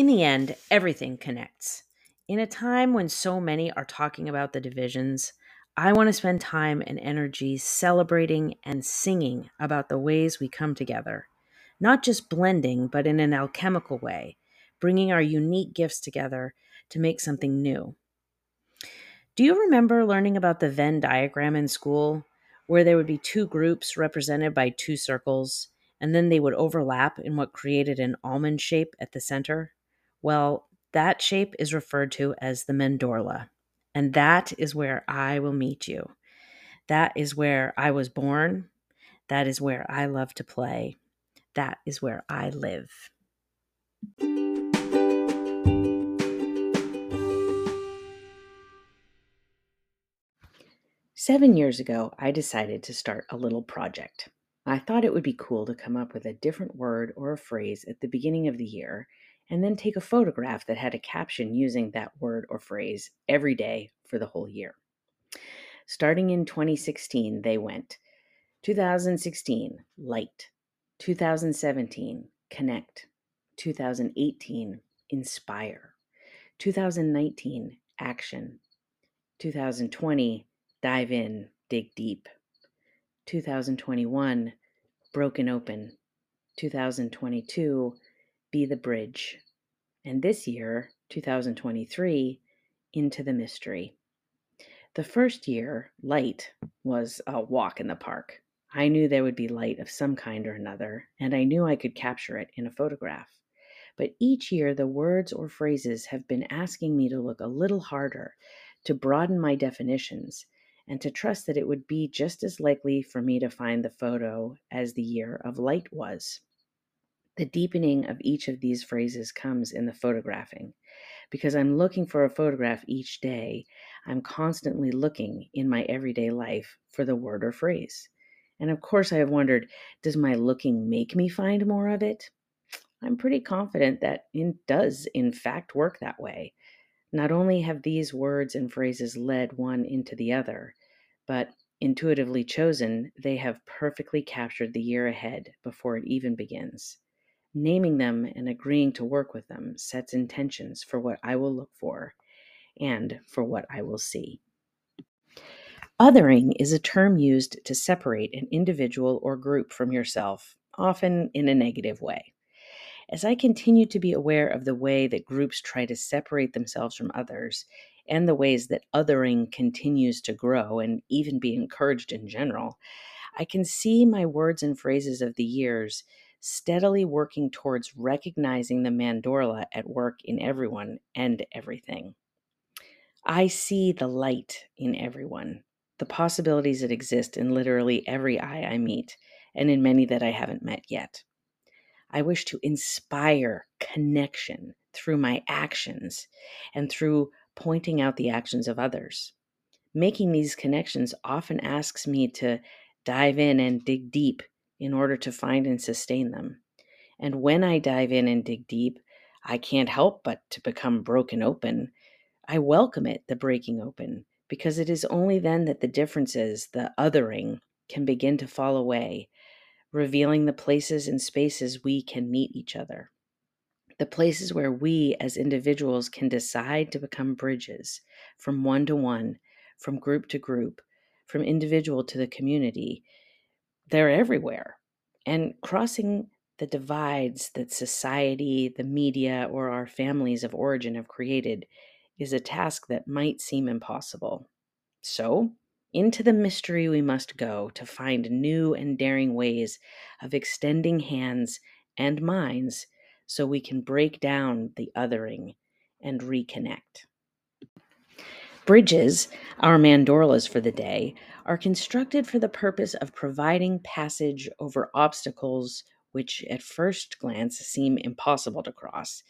In the end, everything connects. In a time when so many are talking about the divisions, I want to spend time and energy celebrating and singing about the ways we come together. Not just blending, but in an alchemical way, bringing our unique gifts together to make something new. Do you remember learning about the Venn diagram in school, where there would be two groups represented by two circles, and then they would overlap in what created an almond shape at the center? Well, that shape is referred to as the mandorla, and that is where I will meet you. That is where I was born. That is where I love to play. That is where I live. Seven years ago, I decided to start a little project. I thought it would be cool to come up with a different word or a phrase at the beginning of the year and then take a photograph that had a caption using that word or phrase every day for the whole year. Starting in 2016, they went 2016, light, 2017, connect, 2018, inspire, 2019, action, 2020, dive in, dig deep, 2021, broken open, 2022, be the bridge. And this year, 2023, into the mystery. The first year, light was a walk in the park. I knew there would be light of some kind or another, and I knew I could capture it in a photograph. But each year, the words or phrases have been asking me to look a little harder, to broaden my definitions, and to trust that it would be just as likely for me to find the photo as the year of light was. The deepening of each of these phrases comes in the photographing. Because I'm looking for a photograph each day, I'm constantly looking in my everyday life for the word or phrase. And of course, I have wondered does my looking make me find more of it? I'm pretty confident that it does, in fact, work that way. Not only have these words and phrases led one into the other, but intuitively chosen, they have perfectly captured the year ahead before it even begins. Naming them and agreeing to work with them sets intentions for what I will look for and for what I will see. Othering is a term used to separate an individual or group from yourself, often in a negative way. As I continue to be aware of the way that groups try to separate themselves from others, and the ways that othering continues to grow and even be encouraged in general, I can see my words and phrases of the years steadily working towards recognizing the mandorla at work in everyone and everything. I see the light in everyone, the possibilities that exist in literally every eye I meet, and in many that I haven't met yet. I wish to inspire connection through my actions and through pointing out the actions of others. Making these connections often asks me to dive in and dig deep in order to find and sustain them. And when I dive in and dig deep, I can't help but to become broken open. I welcome it, the breaking open, because it is only then that the differences, the othering, can begin to fall away, revealing the places and spaces we can meet each other. The places where we as individuals can decide to become bridges from one to one, from group to group, from individual to the community, they're everywhere. And crossing the divides that society, the media, or our families of origin have created is a task that might seem impossible. So, into the mystery we must go to find new and daring ways of extending hands and minds so we can break down the othering and reconnect. Bridges, our mandorlas for the day, are constructed for the purpose of providing passage over obstacles which at first glance seem impossible to cross,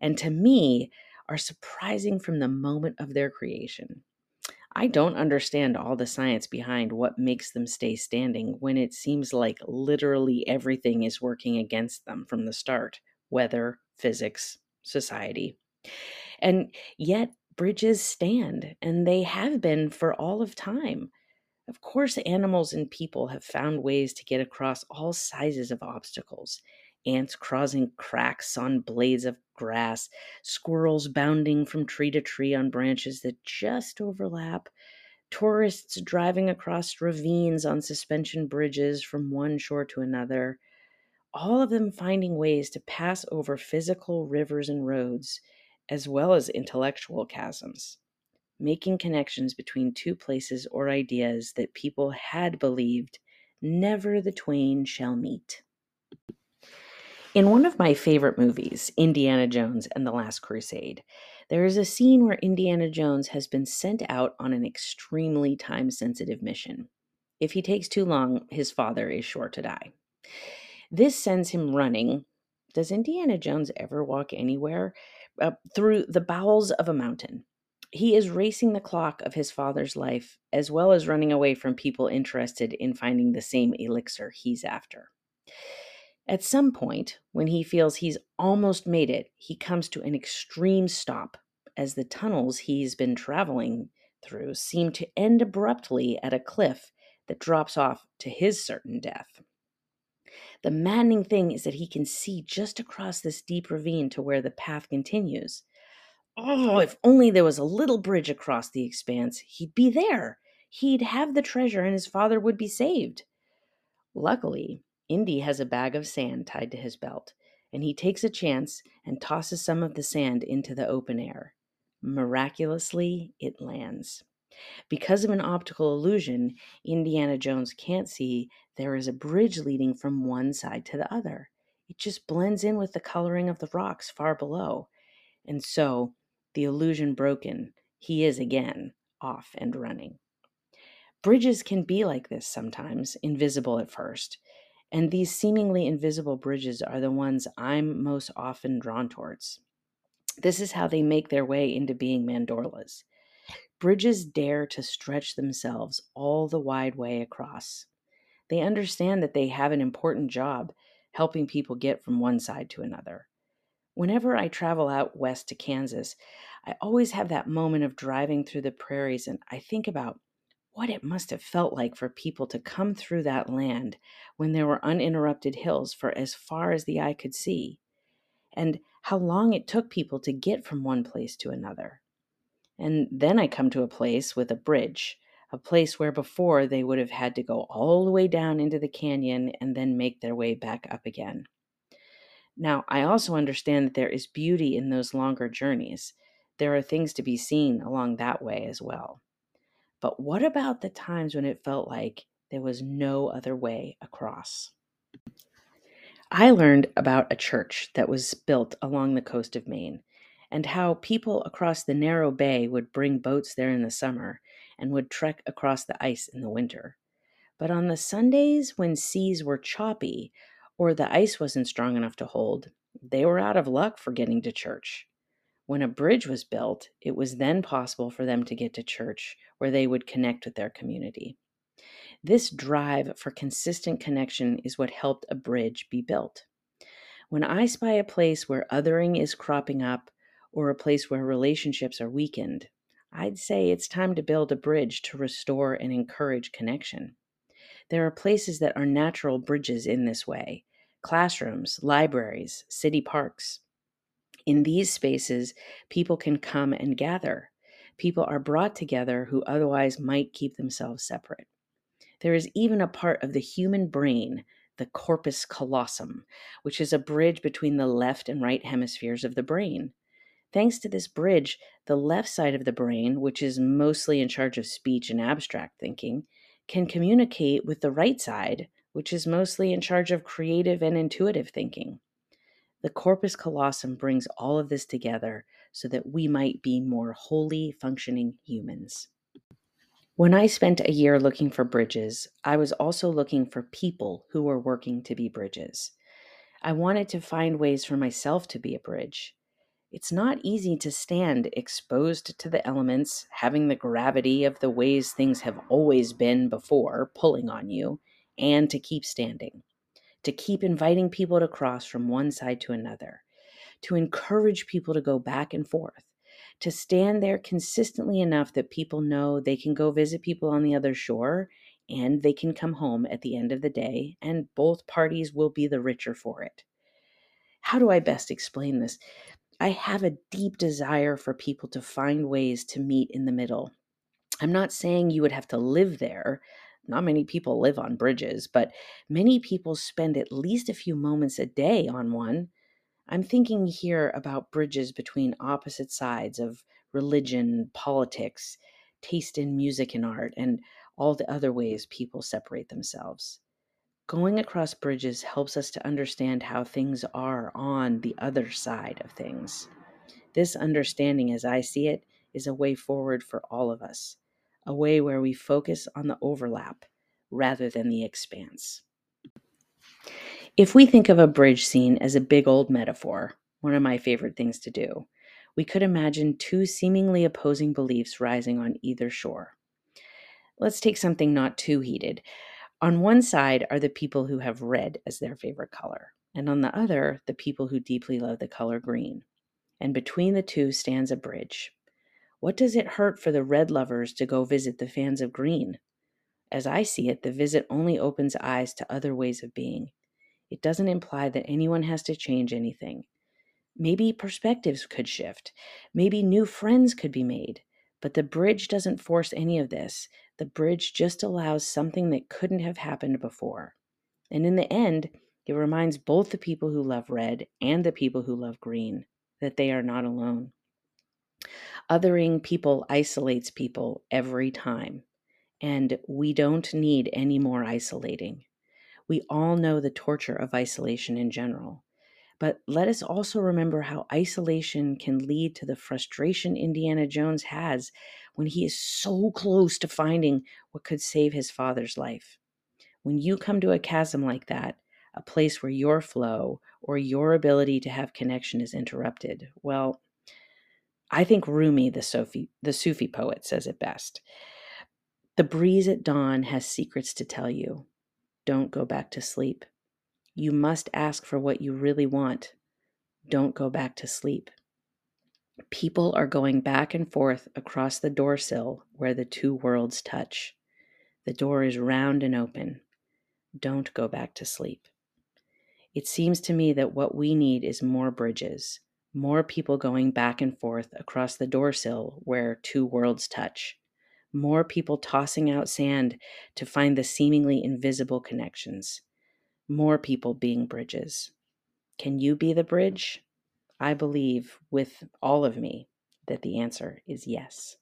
and to me are surprising from the moment of their creation. I don't understand all the science behind what makes them stay standing when it seems like literally everything is working against them from the start weather, physics, society. And yet, bridges stand, and they have been for all of time. Of course, animals and people have found ways to get across all sizes of obstacles, ants crossing cracks on blades of grass, squirrels bounding from tree to tree on branches that just overlap, tourists driving across ravines on suspension bridges from one shore to another, all of them finding ways to pass over physical rivers and roads, as well as intellectual chasms, making connections between two places or ideas that people had believed never the twain shall meet. In one of my favorite movies, Indiana Jones and the Last Crusade, there is a scene where Indiana Jones has been sent out on an extremely time sensitive mission. If he takes too long, his father is sure to die. This sends him running. Does Indiana Jones ever walk anywhere? Uh, through the bowels of a mountain. He is racing the clock of his father's life, as well as running away from people interested in finding the same elixir he's after. At some point, when he feels he's almost made it, he comes to an extreme stop as the tunnels he's been traveling through seem to end abruptly at a cliff that drops off to his certain death. The maddening thing is that he can see just across this deep ravine to where the path continues. Oh, if only there was a little bridge across the expanse, he'd be there. He'd have the treasure and his father would be saved. Luckily, Indy has a bag of sand tied to his belt, and he takes a chance and tosses some of the sand into the open air. Miraculously, it lands. Because of an optical illusion, Indiana Jones can't see there is a bridge leading from one side to the other. It just blends in with the coloring of the rocks far below. And so, the illusion broken, he is again off and running. Bridges can be like this sometimes, invisible at first. And these seemingly invisible bridges are the ones I'm most often drawn towards. This is how they make their way into being mandorlas. Bridges dare to stretch themselves all the wide way across. They understand that they have an important job helping people get from one side to another. Whenever I travel out west to Kansas, I always have that moment of driving through the prairies and I think about what it must have felt like for people to come through that land when there were uninterrupted hills for as far as the eye could see, and how long it took people to get from one place to another. And then I come to a place with a bridge, a place where before they would have had to go all the way down into the canyon and then make their way back up again. Now, I also understand that there is beauty in those longer journeys. There are things to be seen along that way as well. But what about the times when it felt like there was no other way across? I learned about a church that was built along the coast of Maine and how people across the narrow bay would bring boats there in the summer and would trek across the ice in the winter. But on the Sundays when seas were choppy or the ice wasn't strong enough to hold, they were out of luck for getting to church. When a bridge was built, it was then possible for them to get to church where they would connect with their community. This drive for consistent connection is what helped a bridge be built. When I spy a place where othering is cropping up or a place where relationships are weakened, I'd say it's time to build a bridge to restore and encourage connection. There are places that are natural bridges in this way classrooms, libraries, city parks. In these spaces, people can come and gather. People are brought together who otherwise might keep themselves separate. There is even a part of the human brain, the corpus callosum, which is a bridge between the left and right hemispheres of the brain. Thanks to this bridge, the left side of the brain, which is mostly in charge of speech and abstract thinking, can communicate with the right side, which is mostly in charge of creative and intuitive thinking. The corpus callosum brings all of this together so that we might be more wholly functioning humans. When I spent a year looking for bridges, I was also looking for people who were working to be bridges. I wanted to find ways for myself to be a bridge. It's not easy to stand exposed to the elements, having the gravity of the ways things have always been before pulling on you, and to keep standing to keep inviting people to cross from one side to another, to encourage people to go back and forth, to stand there consistently enough that people know they can go visit people on the other shore and they can come home at the end of the day, and both parties will be the richer for it. How do I best explain this? I have a deep desire for people to find ways to meet in the middle. I'm not saying you would have to live there. Not many people live on bridges, but many people spend at least a few moments a day on one. I'm thinking here about bridges between opposite sides of religion, politics, taste in music and art, and all the other ways people separate themselves. Going across bridges helps us to understand how things are on the other side of things. This understanding, as I see it, is a way forward for all of us, a way where we focus on the overlap rather than the expanse. If we think of a bridge scene as a big old metaphor, one of my favorite things to do, we could imagine two seemingly opposing beliefs rising on either shore. Let's take something not too heated. On one side are the people who have red as their favorite color, and on the other, the people who deeply love the color green. And between the two stands a bridge. What does it hurt for the red lovers to go visit the fans of green? As I see it, the visit only opens eyes to other ways of being. It doesn't imply that anyone has to change anything. Maybe perspectives could shift. Maybe new friends could be made. But the bridge doesn't force any of this. The bridge just allows something that couldn't have happened before. And in the end, it reminds both the people who love red and the people who love green that they are not alone. Othering people isolates people every time, and we don't need any more isolating. We all know the torture of isolation in general. But let us also remember how isolation can lead to the frustration Indiana Jones has when he is so close to finding what could save his father's life. When you come to a chasm like that, a place where your flow or your ability to have connection is interrupted, well, I think Rumi, the Sufi, the Sufi poet, says it best. The breeze at dawn has secrets to tell you. Don't go back to sleep. You must ask for what you really want. Don't go back to sleep. People are going back and forth across the door sill where the two worlds touch. The door is round and open. Don't go back to sleep. It seems to me that what we need is more bridges, more people going back and forth across the door sill where two worlds touch, more people tossing out sand to find the seemingly invisible connections more people being bridges. Can you be the bridge? I believe with all of me that the answer is yes.